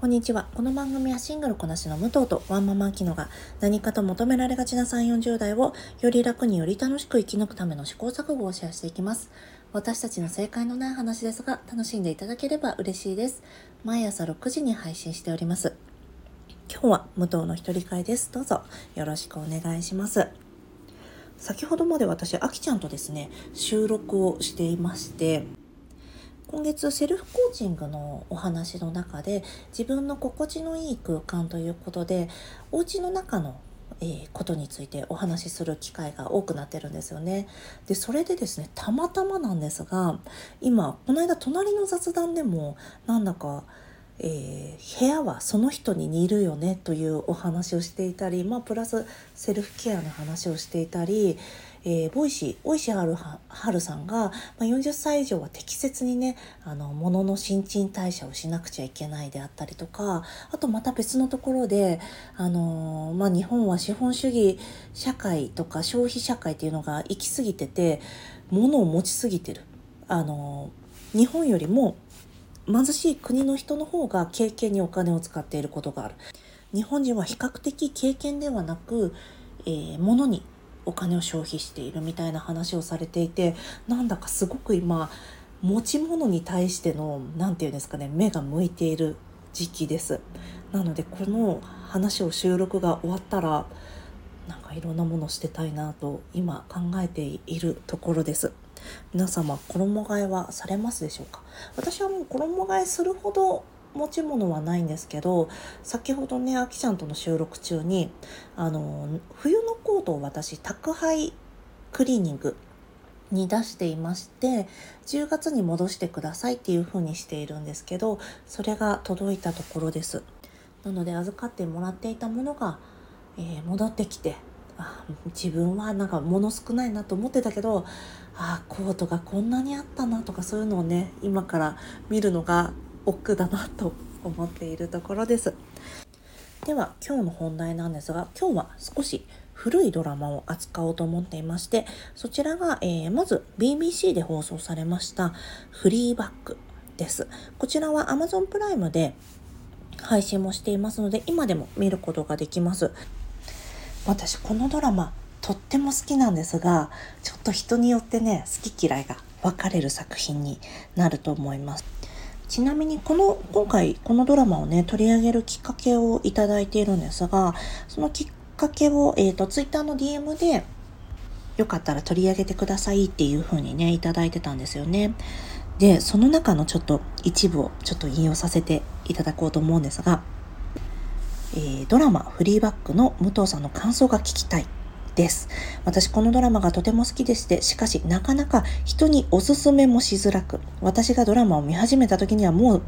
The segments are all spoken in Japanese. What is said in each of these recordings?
こんにちは。この番組はシングルこなしの武藤とワンママキノが何かと求められがちな3、40代をより楽により楽しく生き抜くための試行錯誤をシェアしていきます。私たちの正解のない話ですが楽しんでいただければ嬉しいです。毎朝6時に配信しております。今日は武藤の一人会です。どうぞよろしくお願いします。先ほどまで私、あきちゃんとですね、収録をしていまして、今月セルフコーチングのお話の中で自分の心地のいい空間ということでお家の中のえー、ことについてお話しする機会が多くなってるんですよね。でそれでですねたまたまなんですが今この間隣の雑談でもなんだか、えー、部屋はその人に似るよねというお話をしていたり、まあ、プラスセルフケアの話をしていたりえー、ボイシー大石はるさんが、まあ、40歳以上は適切にねあの物の新陳代謝をしなくちゃいけないであったりとかあとまた別のところで、あのー、まあ、日本は資本主義社会とか消費社会っていうのが行き過ぎてて物を持ちすぎてる。あのー、日本よりも貧しい国の人の方が経験にお金を使っていることがある。日本人は比較的経験ではなく、えー、物にお金を消費しているみたいな話をされていてなんだかすごく今持ち物に対しての何て言うんですかね目が向いている時期です。なのでこの話を収録が終わったらなんかいろんなものしてたいなと今考えているところです。皆様衣替えはされますでしょうか？私はもう衣替えするほど持ち物はないんですけど先ほどねあきちゃんとの収録中にあの冬のコートを私宅配クリーニングに出していまして10月に戻してくださいっていう風にしているんですけどそれが届いたところです。なので預かってもらっていたものが、えー、戻ってきてあ自分はなんか物少ないなと思ってたけどあコートがこんなにあったなとかそういうのをね今から見るのが億劫だなと思っているところです。では今日の本題なんですが今日は少し古いドラマを扱おうと思っていましてそちらが、えー、まず BBC で放送されましたフリーバックです。こちらは Amazon プライムで配信もしていますので今でも見ることができます。私このドラマとっても好きなんですがちょっと人によってね好き嫌いが分かれる作品になると思います。ちなみにこの今回このドラマをね取り上げるきっかけをいただいているんですがそのきっかけを、えーと、Twitter の DM でよかったら取り上げてくださいっていう風にねいただいてたんですよね。でその中のちょっと一部をちょっと引用させていただこうと思うんですが、えー、ドラマ「フリーバック」の武藤さんの感想が聞きたいです。私このドラマがとても好きでして、しかしなかなか人におすすめもしづらく、私がドラマを見始めた時にはもう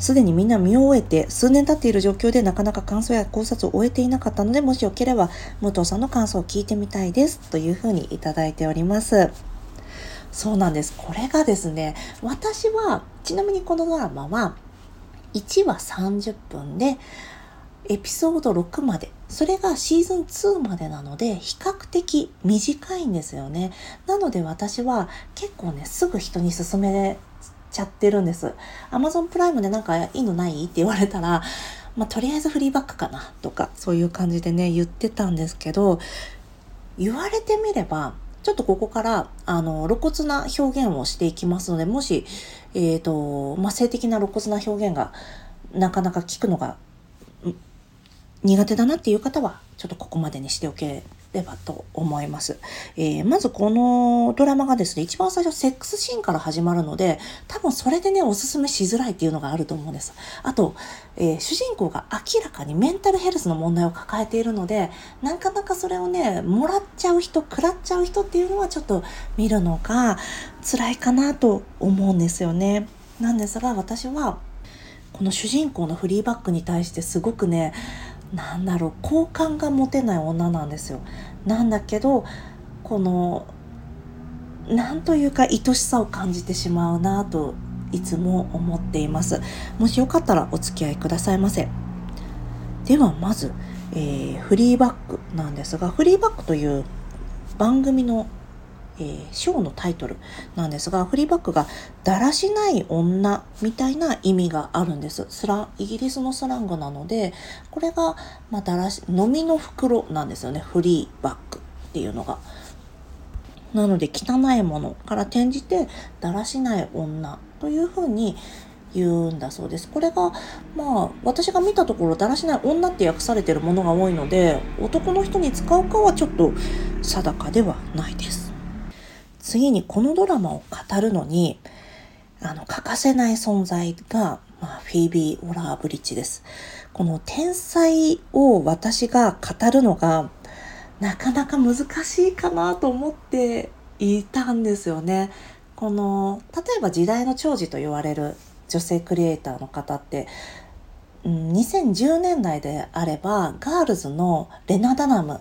すでにみんな見終えて数年経っている状況でなかなか感想や考察を終えていなかったので、もしよければ武藤さんの感想を聞いてみたいですというふうにいただいております。そうなんです。これがですね、私は、ちなみにこのドラマは、1話30分で、エピソード6まで。それがシーズン2までなので、比較的短いんですよね。なので私は結構ね、すぐ人に勧めちゃってるんです。Amazon プライムでなんかいいのない？って言われたら、まあ、とりあえずフリーバックかな？とか、そういう感じでね、言ってたんですけど、言われてみれば、ちょっとここから、あの、露骨な表現をしていきますので、もし、えっ、ー、と、まあ、性的な露骨な表現がなかなか聞くのが苦手だなっていう方は、ちょっとここまでにしておければと思います。えー、まずこのドラマがですね、一番最初セックスシーンから始まるので、多分それでね、おすすめしづらいっていうのがあると思うんです。あと、えー、主人公が明らかにメンタルヘルスの問題を抱えているので、なかなかそれをね、もらっちゃう人、食らっちゃう人っていうのはちょっと見るのが辛いかなと思うんですよね。なんですが、私は、この主人公のフリーバックに対してすごくね、なんだろう好感が持てない女なんですよ。なんだけどこのなんというか愛しさを感じてしまうなといつも思っています。もしよかったらお付き合いくださいませ。ではまず、えー、フリーバックなんですがフリーバックという番組の、えー、ショーのタイトルなんですが、フリーバックがだらしない女みたいな意味があるんです。スライギリスのスラングなので、これが、まあ、だらし、飲みの袋なんですよね。フリーバックっていうのが。なので、汚いものから転じて、だらしない女というふうに言うんだそうです。これが、まあ、私が見たところ、だらしない女って訳されてるものが多いので、男の人に使うかはちょっと定かではないです。次にこのドラマを語るのに、あの、欠かせない存在が、まあ、フィービー・オラー・ブリッジです。この天才を私が語るのが、なかなか難しいかなと思っていたんですよね。この、例えば時代の寵児と言われる女性クリエイターの方って、うん、2010年代であれば、ガールズのレナ・ダナム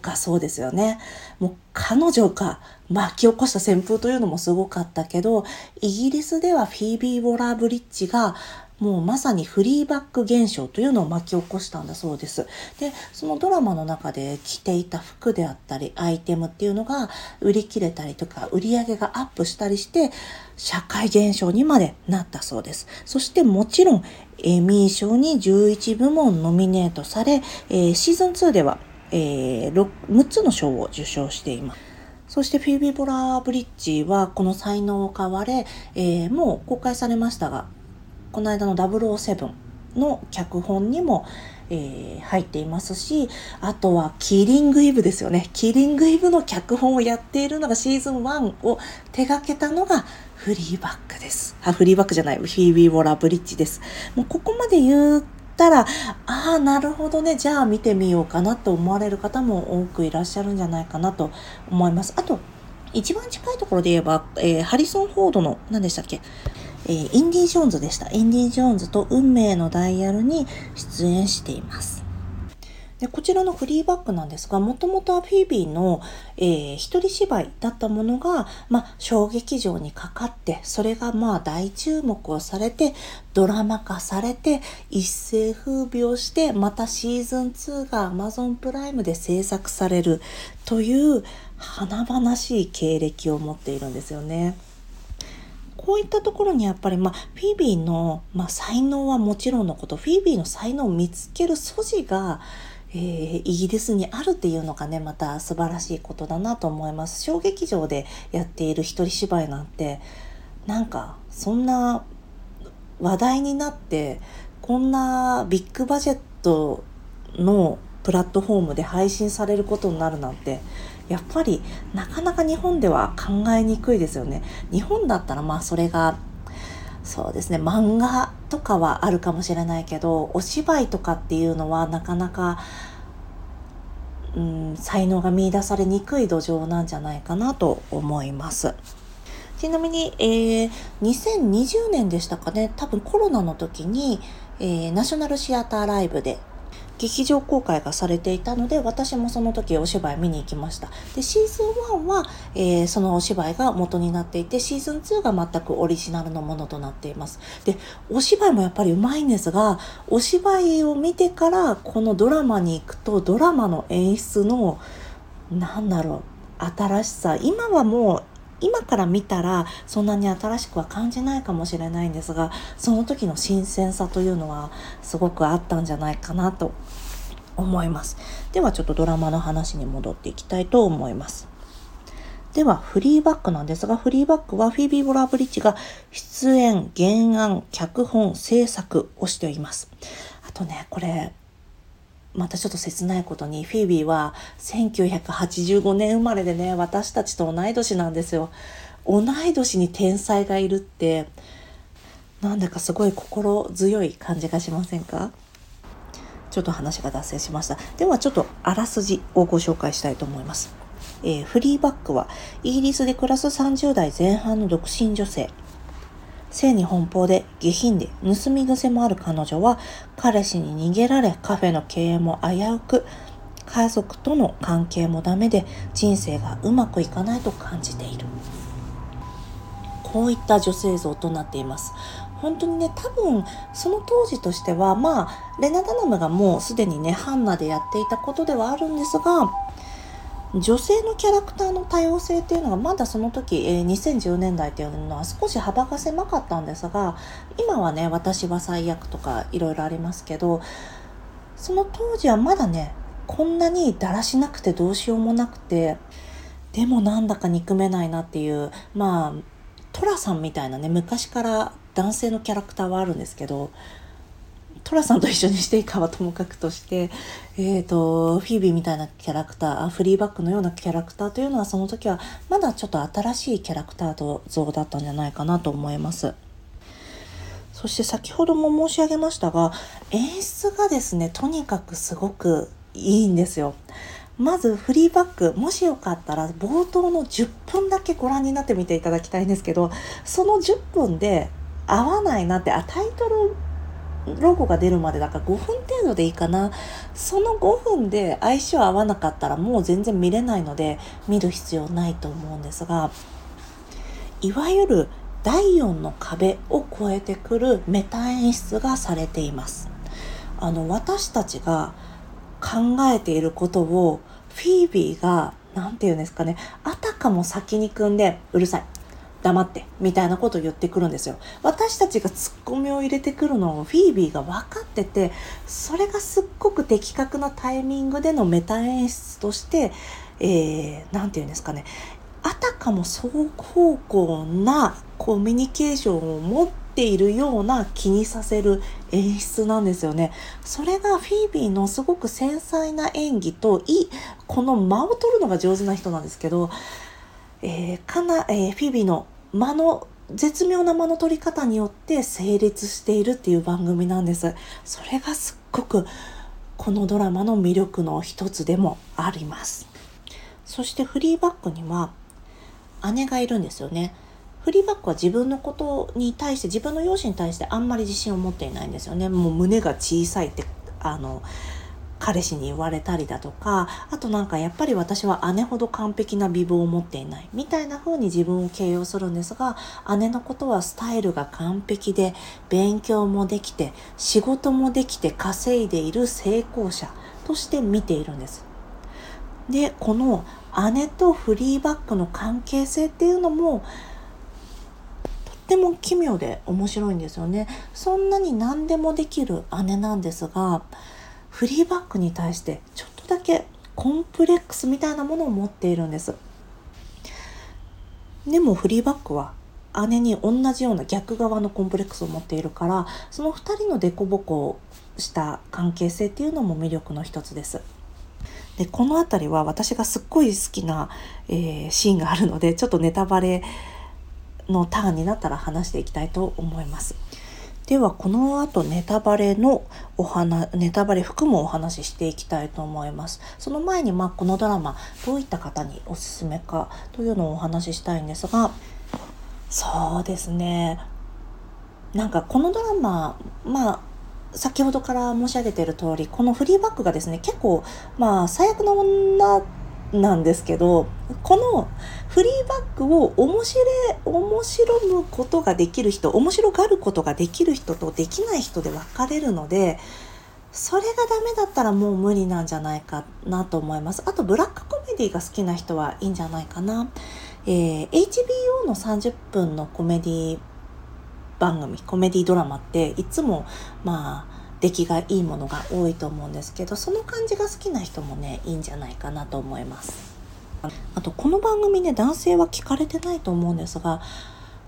がそうですよね。もう彼女が巻き起こした旋風というのもすごかったけど、イギリスではフィービー・ウォラーブリッジがもうまさにフリーバック現象というのを巻き起こしたんだそうです。で、そのドラマの中で着ていた服であったり、アイテムっていうのが売り切れたりとか、売り上げがアップしたりして、社会現象にまでなったそうです。そしてもちろん、エミー賞に11部門ノミネートされ、えー、シーズン2ではえー、6, 6つの賞を受賞しています。そしてフィービー・ボラーブリッジはこの才能を買われ、えー、もう公開されましたが、この間の007の脚本にも、えー、入っていますし、あとはキリングイブですよね。キリングイブの脚本をやっているのがシーズン1を手掛けたのがフリーバックです。あ、フリーバックじゃない、フィービー・ボラーブリッジです。もうここまで言うったら、ああ、なるほどね、じゃあ見てみようかなと思われる方も多くいらっしゃるんじゃないかなと思います。あと、一番近いところで言えば、えー、ハリソン・フォードの、何でしたっけ？えー、インディ・ジョーンズでした。インディ・ジョーンズと運命のダイヤルに出演しています。でこちらのフリーバックなんですが、もともとはフィービーの、えー、一人芝居だったものが、まあ、小劇場にかかって、それがまあ大注目をされて、ドラマ化されて、一世風靡をして、またシーズン2が Amazon プライムで制作されるという華々しい経歴を持っているんですよね。こういったところにやっぱり、まあ、フィービーの、まあ、才能はもちろんのこと、フィービーの才能を見つける素地が、えー、イギリスにあるっていうのがねまた素晴らしいことだなと思います。小劇場でやっている一人芝居なんてなんかそんな話題になってこんなビッグバジェットのプラットフォームで配信されることになるなんてやっぱりなかなか日本では考えにくいですよね。日本だったらまあそれがそうですね漫画とかはあるかもしれないけどお芝居とかっていうのはなかなか、うん、才能が見出されにくい土壌なんじゃないかなと思います。ちなみに、えー、2020年でしたかね多分コロナの時に、えー、ナショナルシアターライブで劇場公開がされていたので私もその時お芝居見に行きました。でシーズン1は、えー、そのお芝居が元になっていてシーズン2が全くオリジナルのものとなっています。でお芝居もやっぱりうまいんですがお芝居を見てからこのドラマに行くとドラマの演出のなんだろう新しさ今はもう今から見たらそんなに新しくは感じないかもしれないんですがその時の新鮮さというのはすごくあったんじゃないかなと思います。ではちょっとドラマの話に戻っていきたいと思います。ではフリーバックなんですがフリーバックはフィービー・ボラブリッジが出演原案脚本制作をしています。あとねこれまたちょっと切ないことにフィービーは1985年生まれでね私たちと同い年なんですよ。同い年に天才がいるってなんだかすごい心強い感じがしませんか？ちょっと話が脱線しました。ではちょっとあらすじをご紹介したいと思います。えー、フリーバックはイギリスで暮らす30代前半の独身女性。性に奔放で下品で盗み癖もある彼女は彼氏に逃げられカフェの経営も危うく家族との関係もダメで人生がうまくいかないと感じている。こういった女性像となっています。本当にね多分その当時としてはまあレナ・ダナムがもうすでにねハンナでやっていたことではあるんですが女性のキャラクターの多様性っていうのがまだその時、えー、2010年代っていうのは少し幅が狭かったんですが今はね私は最悪とかいろいろありますけどその当時はまだねこんなにだらしなくてどうしようもなくてでもなんだか憎めないなっていうまあ寅さんみたいなね昔から男性のキャラクターはあるんですけど寅さんと一緒にしていいかはともかくとして、えーと、フィービーみたいなキャラクターフリーバックのようなキャラクターというのはその時はまだちょっと新しいキャラクター像だったんじゃないかなと思います。そして先ほども申し上げましたが演出がですねとにかくすごくいいんですよ。まずフリーバックもしよかったら冒頭の10分だけご覧になってみていただきたいんですけどその10分で合わないなってあタイトルロゴが出るまでだから5分程度でいいかな。その5分で相性合わなかったらもう全然見れないので見る必要ないと思うんですがいわゆる第4の壁を越えてくるメタ演出がされています。あの私たちが考えていることをフィービーが何て言うんですかねあたかも先に組んでうるさい。黙ってみたいなことを言ってくるんですよ私たちがツッコミを入れてくるのをフィービーが分かっててそれがすっごく的確なタイミングでのメタ演出として何、えー、て言うんですかねあたかも双方向なコミュニケーションを持っているような気にさせる演出なんですよね。それがフィービーのすごく繊細な演技といこの間を取るのが上手な人なんですけどえー、かな、えー、フィービーの間の絶妙な間の取り方によって成立しているっていう番組なんです。それがすっごくこのドラマの魅力の一つでもあります。そしてフリーバックには姉がいるんですよね。フリーバックは自分のことに対して自分の容姿に対してあんまり自信を持っていないんですよね。もう胸が小さいってあの彼氏に言われたりだとかあとなんかやっぱり私は姉ほど完璧な美貌を持っていないみたいな風に自分を形容するんですが姉のことはスタイルが完璧で勉強もできて仕事もできて稼いでいる成功者として見ているんです。でこの姉とフリーバックの関係性っていうのもとっても奇妙で面白いんですよね。そんなに何でもできる姉なんですがフリーバックに対してちょっとだけコンプレックスみたいなものを持っているんですでもフリーバックは姉に同じような逆側のコンプレックスを持っているからその2人の凸凹した関係性っていうのも魅力の一つですでこの辺りは私がすっごい好きな、えー、シーンがあるのでちょっとネタバレのターンになったら話していきたいと思います。ではこの後ネタバレのお話ネタバレ含むお話ししていきたいと思います。その前にまあこのドラマどういった方におすすめかというのをお話ししたいんですがそうですね。なんかこのドラマまあ先ほどから申し上げている通りこのフリーバックがですね結構まあ最悪の女なんですけどこのフリーバックを面白面白むことができる人面白がることができる人とできない人で分かれるのでそれがダメだったらもう無理なんじゃないかなと思います。あとブラックコメディが好きな人はいいんじゃないかな、えー、HBO の30分のコメディ番組コメディドラマっていつもまあ出来がいいものが多いと思うんですけどその感じが好きな人もねいいんじゃないかなと思います。あとこの番組ね男性は聞かれてないと思うんですが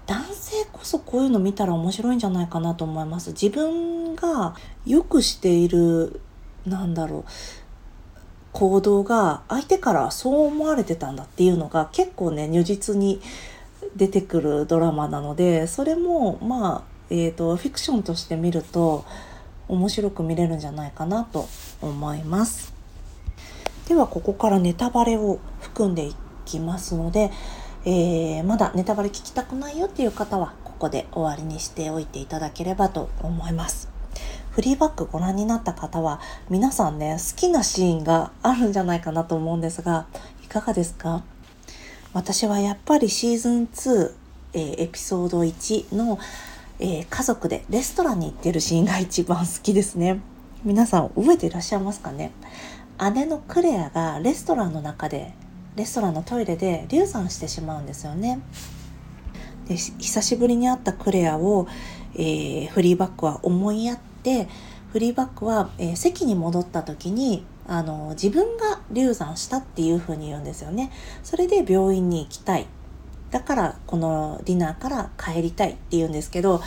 男性こそこういうの見たら面白いんじゃないかなと思います。自分がよくしているなんだろう行動が相手からそう思われてたんだっていうのが結構ね如実に出てくるドラマなのでそれもまあえーとフィクションとして見ると面白く見れるんじゃないかなと思います。ではここからネタバレを含んでいきますので、えー、まだネタバレ聞きたくないよっていう方はここで終わりにしておいていただければと思います。フリーバックご覧になった方は皆さんね好きなシーンがあるんじゃないかなと思うんですがいかがですか？私はやっぱりシーズン2、えー、エピソード1のえー、家族でレストランに行ってるシーンが一番好きですね。皆さん覚えていらっしゃいますかね？姉のクレアがレストランの中でレストランのトイレで流産してしまうんですよね。で久しぶりに会ったクレアを、えー、フリーバックは思いやってフリーバックは、えー、席に戻った時にあの自分が流産したっていうふうに言うんですよね。それで病院に行きたい。だからこのディナーから帰りたいって言うんですけど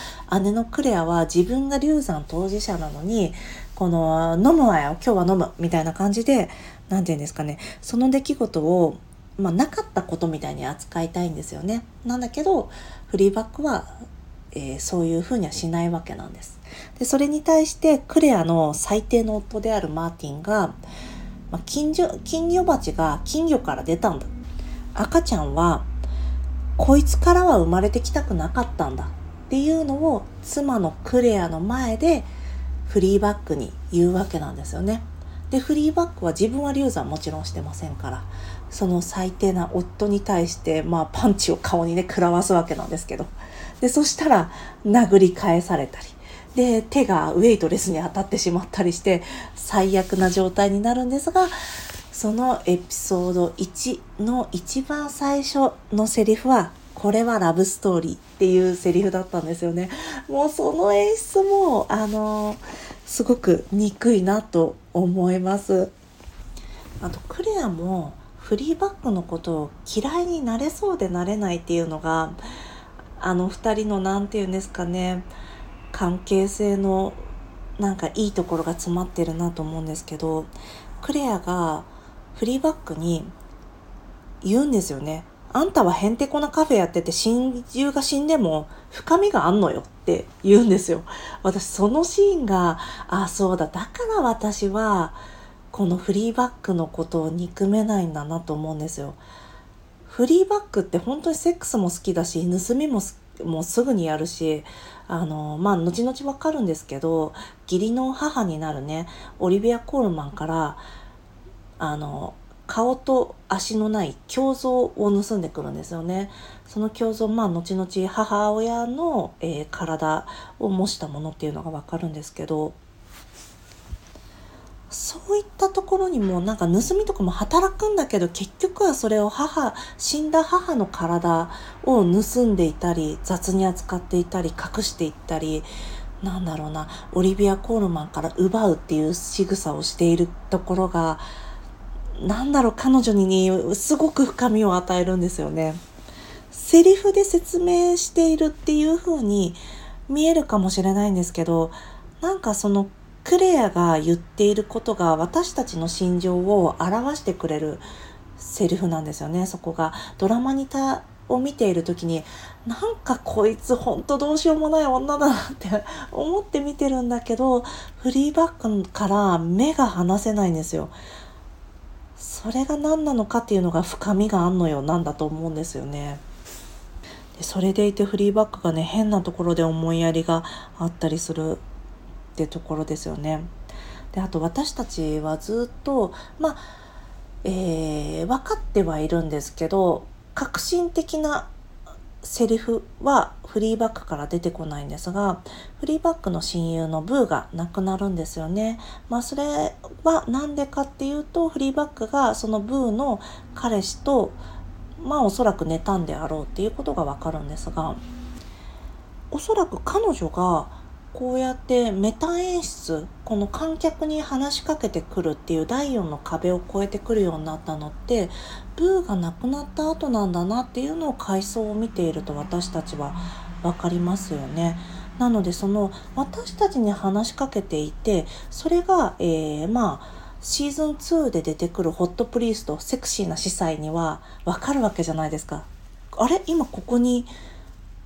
姉のクレアは自分が流産当事者なのにこの飲むわよ今日は飲むみたいな感じで何て言うんですかねその出来事をまあ、なかったことみたいに扱いたいんですよね。なんだけどフリーバックは、えー、そういうふうにはしないわけなんです。でそれに対してクレアの最低の夫であるマーティンが、まあ、金魚金魚鉢が金魚から出たんだ。赤ちゃんはこいつからは生まれてきたくなかったんだっていうのを妻のクレアの前でフリーバックに言うわけなんですよね。でフリーバックは自分は流産もちろんしてませんからその最低な夫に対して、まあ、パンチを顔にね食らわすわけなんですけどでそしたら殴り返されたりで手がウェイトレスに当たってしまったりして最悪な状態になるんですがそのエピソード1の一番最初のセリフはこれはラブストーリーっていうセリフだったんですよね。もうその演出も、あの、すごく憎いなと思います。あと、クレアもフリーバックのことを嫌いになれそうでなれないっていうのが、あの二人の何て言うんですかね、関係性のなんかいいところが詰まってるなと思うんですけど、クレアがフリーバックに言うんですよね。あんたはへんてこなカフェやってて親友が死んでも深みがあんのよって言うんですよ。私そのシーンが、あ、そうだ、だから私はこのフリーバックのことを憎めないんだなと思うんですよ。フリーバックって本当にセックスも好きだし、盗みももうすぐにやるし、あの、まあ、後々わかるんですけど、義理の母になるね、オリビア・コールマンから、あの、顔と足のない胸像を盗んでくるんですよね。その胸像、まあ、後々母親の、えー、体を模したものっていうのがわかるんですけど、そういったところにもなんか盗みとかも働くんだけど結局はそれを母死んだ母の体を盗んでいたり雑に扱っていたり隠していったりなんだろうなオリビア・コールマンから奪うっていう仕草をしているところがなんだろう、彼女にねすごく深みを与えるんですよね。セリフで説明しているっていう風に見えるかもしれないんですけど、なんかそのクレアが言っていることが私たちの心情を表してくれるセリフなんですよね、そこが。ドラマにたを見ている時になんかこいつほんとどうしようもない女だなって思って見てるんだけどフリーバックから目が離せないんですよ。それが何なのかっていうのが深みがあんのよなんだと思うんですよね。でそれでいてフリーバックがね変なところで思いやりがあったりするってところですよね。であと私たちはずっとまあ、えー、分かってはいるんですけど革新的なセリフはフリーバックから出てこないんですがフリーバックの親友のブーが亡くなるんですよね。まあそれは何でかっていうとフリーバックがそのブーの彼氏とまあおそらく寝たんであろうっていうことがわかるんですがおそらく彼女がこうやってメタ演出この観客に話しかけてくるっていう第4の壁を越えてくるようになったのってブーが亡くなった後なんだなっていうのを回想を見ていると私たちは分かりますよね。なのでその私たちに話しかけていてそれが、えー、まあシーズン2で出てくるホットプリーストセクシーな司祭には分かるわけじゃないですか。あれ？今ここに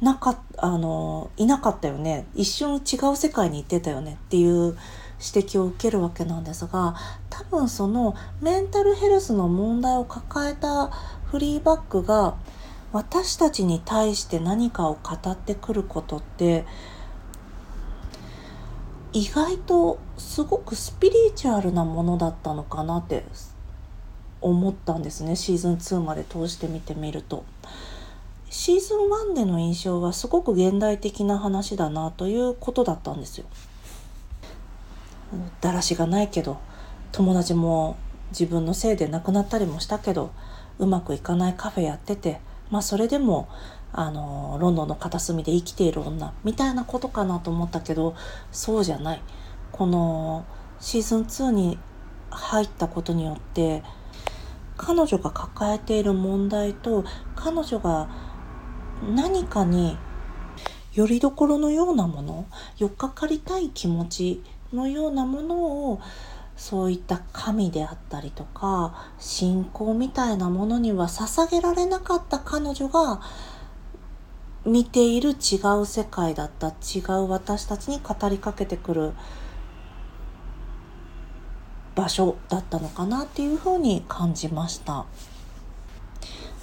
なかあのいなかったよね一瞬違う世界に行ってたよねっていう指摘を受けるわけなんですが多分そのメンタルヘルスの問題を抱えたフリーバックが私たちに対して何かを語ってくることって意外とすごくスピリチュアルなものだったのかなって思ったんですねシーズン2まで通して見てみると。シーズン1での印象はすごく現代的な話だなということだったんですよ。だらしがないけど友達も自分のせいで亡くなったりもしたけどうまくいかないカフェやっててまあそれでもあのロンドンの片隅で生きている女みたいなことかなと思ったけどそうじゃないこのシーズン2に入ったことによって彼女が抱えている問題と彼女が何かによりどころのようなものよっかかりたい気持ちのようなものをそういった神であったりとか信仰みたいなものには捧げられなかった彼女が見ている違う世界だった違う私たちに語りかけてくる場所だったのかなっていうふうに感じました。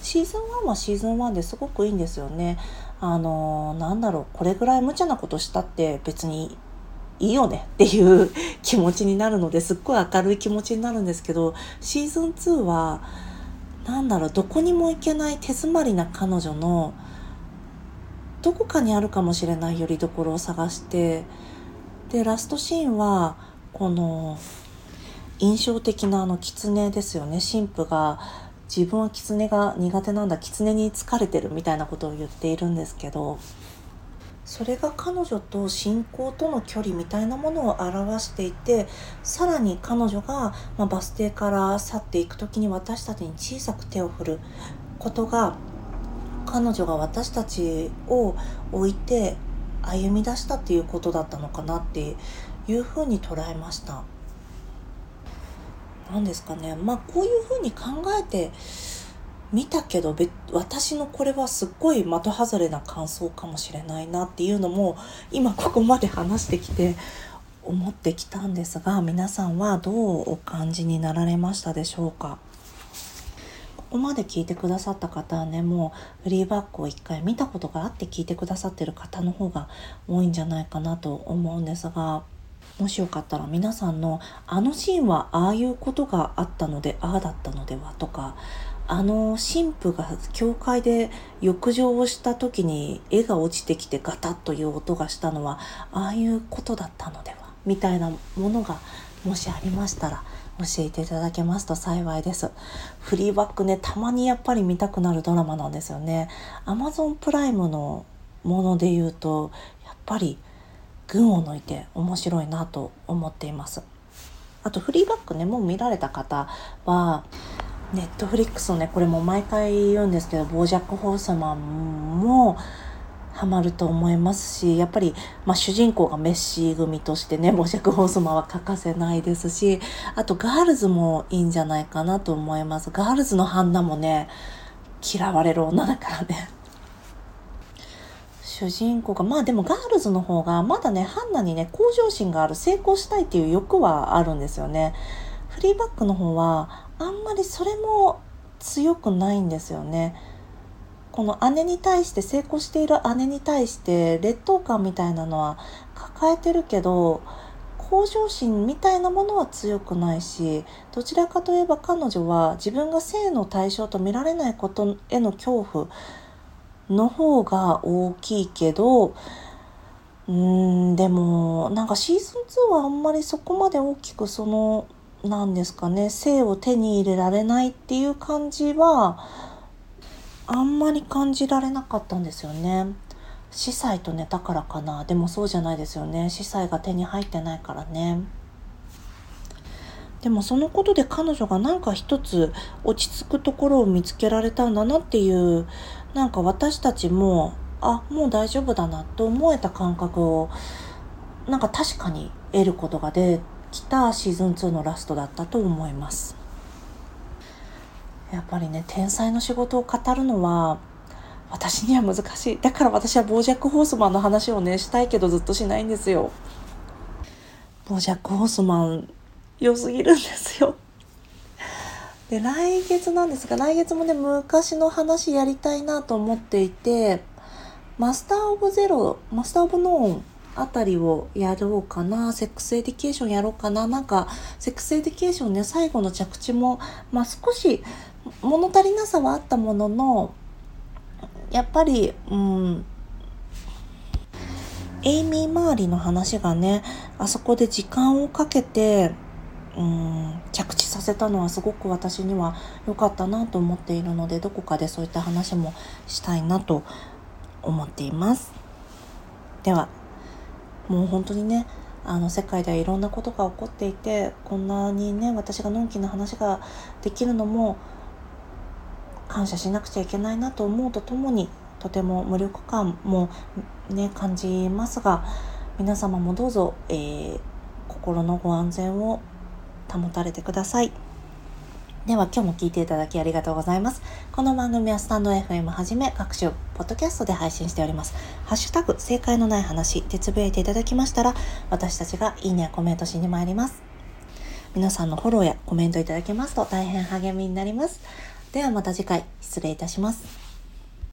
シーズン1はシーズン1ですごくいいんですよね。あのなんだろうこれぐらい無茶なことしたって別にいいよねっていう気持ちになるのですっごい明るい気持ちになるんですけどシーズン2は何だろうどこにも行けない手詰まりな彼女のどこかにあるかもしれないよりどころを探してでラストシーンはこの印象的なあの狐ですよね。神父が自分は狐が苦手なんだ狐に疲れてるみたいなことを言っているんですけどそれが彼女と信仰との距離みたいなものを表していてさらに彼女が、まあ、バス停から去っていく時に私たちに小さく手を振ることが彼女が私たちを置いて歩み出したっていうことだったのかなっていうふうに捉えました。何ですかね。まあこういうふうに考えて見たけど私のこれはすっごい的外れな感想かもしれないなっていうのも今ここまで話してきて思ってきたんですが皆さんはどうお感じになられましたでしょうか？ここまで聞いてくださった方はねもうフリーバックを一回見たことがあって聞いてくださってる方の方が多いんじゃないかなと思うんですがもしよかったら皆さんのあのシーンはああいうことがあったのでああだったのではとかあの神父が教会で浴場をした時に絵が落ちてきてガタッという音がしたのはああいうことだったのではみたいなものがもしありましたら教えていただけますと幸いです。フリーバックね、たまにやっぱり見たくなるドラマなんですよね。Amazon プライムのもので言うと、やっぱり群を抜いて面白いなと思っています。あとフリーバックね、もう見られた方は、ネットフリックスのねこれも毎回言うんですけどボージャック・ホースマンもハマると思いますしやっぱり、まあ、主人公がメッシー組としてねボージャック・ホースマンは欠かせないですしあとガールズもいいんじゃないかなと思いますガールズのハンナもね嫌われる女だからね主人公がまあでもガールズの方がまだねハンナにね向上心がある成功したいっていう欲はあるんですよねフリーバックの方はあんまりそれも強くないんですよね。この姉に対して成功している姉に対して劣等感みたいなのは抱えてるけど向上心みたいなものは強くないしどちらかといえば彼女は自分が性の対象と見られないことへの恐怖の方が大きいけどうーんでもなんかシーズン2はあんまりそこまで大きくそのなんですかね性を手に入れられないっていう感じはあんまり感じられなかったんですよね。司祭と寝たからかな。でもそうじゃないですよね。司祭が手に入ってないからね。でもそのことで彼女がなんか一つ落ち着くところを見つけられたんだなっていうなんか私たちもあもう大丈夫だなと思えた感覚をなんか確かに得ることができたシーズン2のラストだったと思います。やっぱりね天才の仕事を語るのは私には難しい。だから私はボージャック・ホースマンの話をねしたいけどずっとしないんですよ。ボージャック・ホースマン良すぎるんですよ。で来月なんですが来月もね昔の話やりたいなと思っていてマスター・オブ・ゼロマスター・オブ・ノーンあたりをやろうかな、セックスエディケーションやろうかな、なんか、セックスエディケーションね、最後の着地も、まあ少し物足りなさはあったものの、やっぱり、うん、エイミー周りの話がね、あそこで時間をかけて、うん着地させたのはすごく私には良かったなと思っているのでどこかでそういった話もしたいなと思っています。ではもう本当にねあの世界ではいろんなことが起こっていてこんなにね私がのんきな話ができるのも感謝しなくちゃいけないなと思うとともにとても無力感もね感じますが皆様もどうぞ、えー、心のご安全を保たれてください。では今日も聞いていただきありがとうございます。この番組はスタンド FM はじめ各種ポッドキャストで配信しております。ハッシュタグ正解のない話でつぶやいていただきましたら私たちがいいねやコメントしに参ります。皆さんのフォローやコメントいただけますと大変励みになります。ではまた次回失礼いたします。